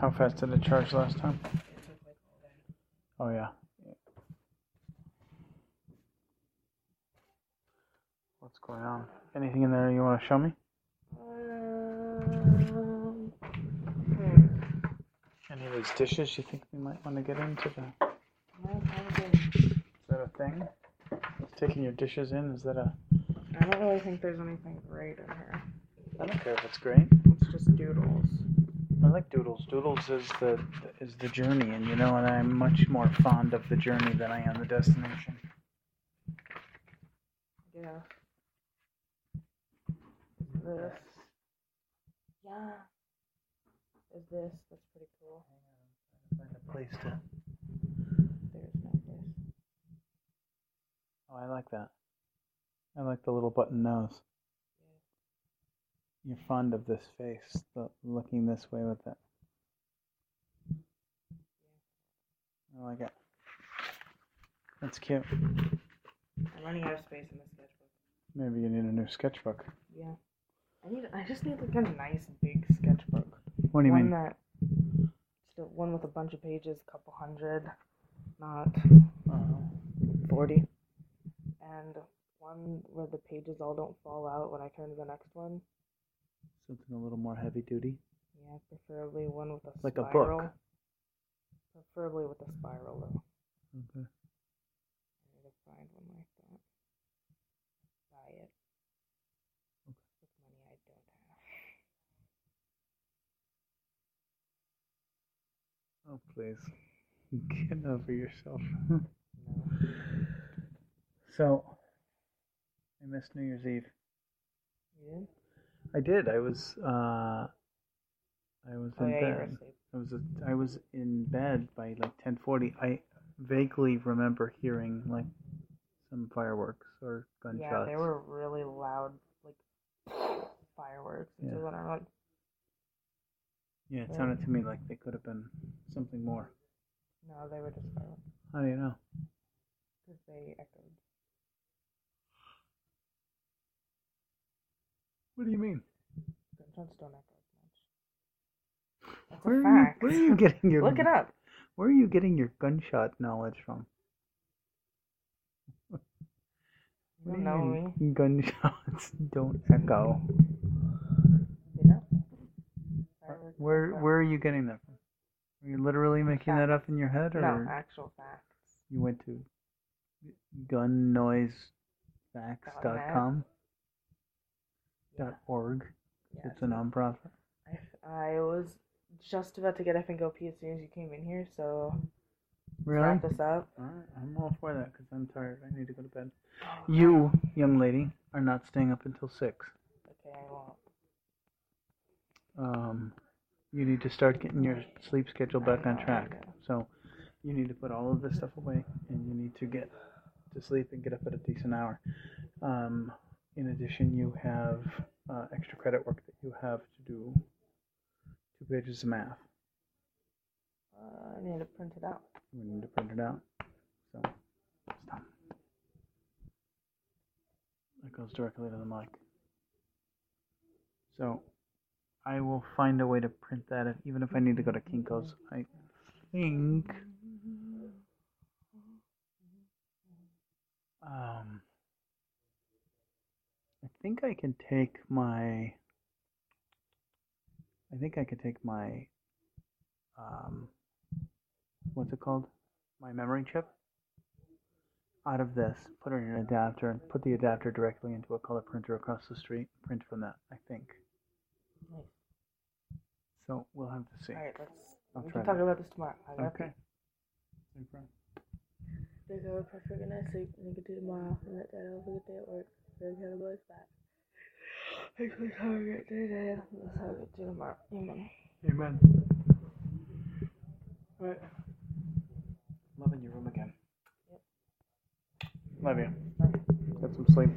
How fast did it charge last time? It took like all day. Oh yeah. What's going on? Anything in there you want to show me? Um, hmm. Any of those dishes you think we might want to get into? The, is that a thing? Taking your dishes in? Is that a? I don't really think there's anything great in here. I don't care if it's great. It's just doodles. I like doodles. Doodles is the is the journey, and you know, and I'm much more fond of the journey than I am the destination. Yeah. Is this? Yeah. Is this? That's pretty cool. Find a place to. There's no place. Oh, I like that. I like the little button nose. You're fond of this face, the, looking this way with it. I like it. That's cute. I'm running out of space in the sketchbook. Maybe you need a new sketchbook. Yeah. I need. I just need like a nice big sketchbook. What do you one mean? that. One with a bunch of pages, a couple hundred, not Uh, forty, and one where the pages all don't fall out when I turn to the next one. Something a little more heavy duty. Yeah, preferably one with a Like a book. Preferably with a spiral though. Okay. I need to find one like that. Buy it. Okay. With money I don't have. Oh, please. Get over yourself. No. so, I missed New Year's Eve. You did? I did. I was. Uh, I was Oh in yeah, bed. I was. I was in bed by like ten forty. I vaguely remember hearing like some fireworks or gunshots. Yeah, they were really loud, like fireworks. Yeah. so I'm like, Yeah, it sounded to me like they could have been something more. no, they were just fireworks How do you know? because they echoed. What do you mean? Gunshots don't echo as much. That's Where a are you, where are you getting your Look it up. Where are you getting your gunshot knowledge from? You don't know me. Gunshots don't echo. You know. Uh, where where are you getting that from? Are you literally making that up in your head, or No, actual facts. you went to gunnoisefacts.com. dot org? yeah It's a nonprofit. I, I was just about to get F and go pee as soon as you came in here, so Really? wrap this up. Alright, I'm all for that because I'm tired. I need to go to bed. Oh, You, young lady, are not staying up until six. Okay, I won't. um, you need to start getting your sleep schedule back on track. So you need to put all of this stuff away, and you need to get to sleep and get up at a decent hour. Um, in addition, you have uh, extra credit work that you have to do. Two pages of math. Uh, I need to print it out. We need to print it out. So stop. That goes directly to the mic. So I will find a way to print that, if, even if I need to go to Kinko's. I think. Um, think I can take my. I think I could take my. Um, what's it called? My memory chip out of this, put it in an adapter, and put the adapter directly into a color printer across the street. Print from that, I think. Nice. So we'll have to see. All right, let's. I'll we try can talk that. about this tomorrow. I Okay. pee. No problem. They go perfect good night sleep and you can do tomorrow and that day have a good day at work. Then kind of boys back. Hopefully have a great day today. Let's have a good day tomorrow. Amen. Amen. All right. Loving your room again. Yep. Love you. Get some sleep.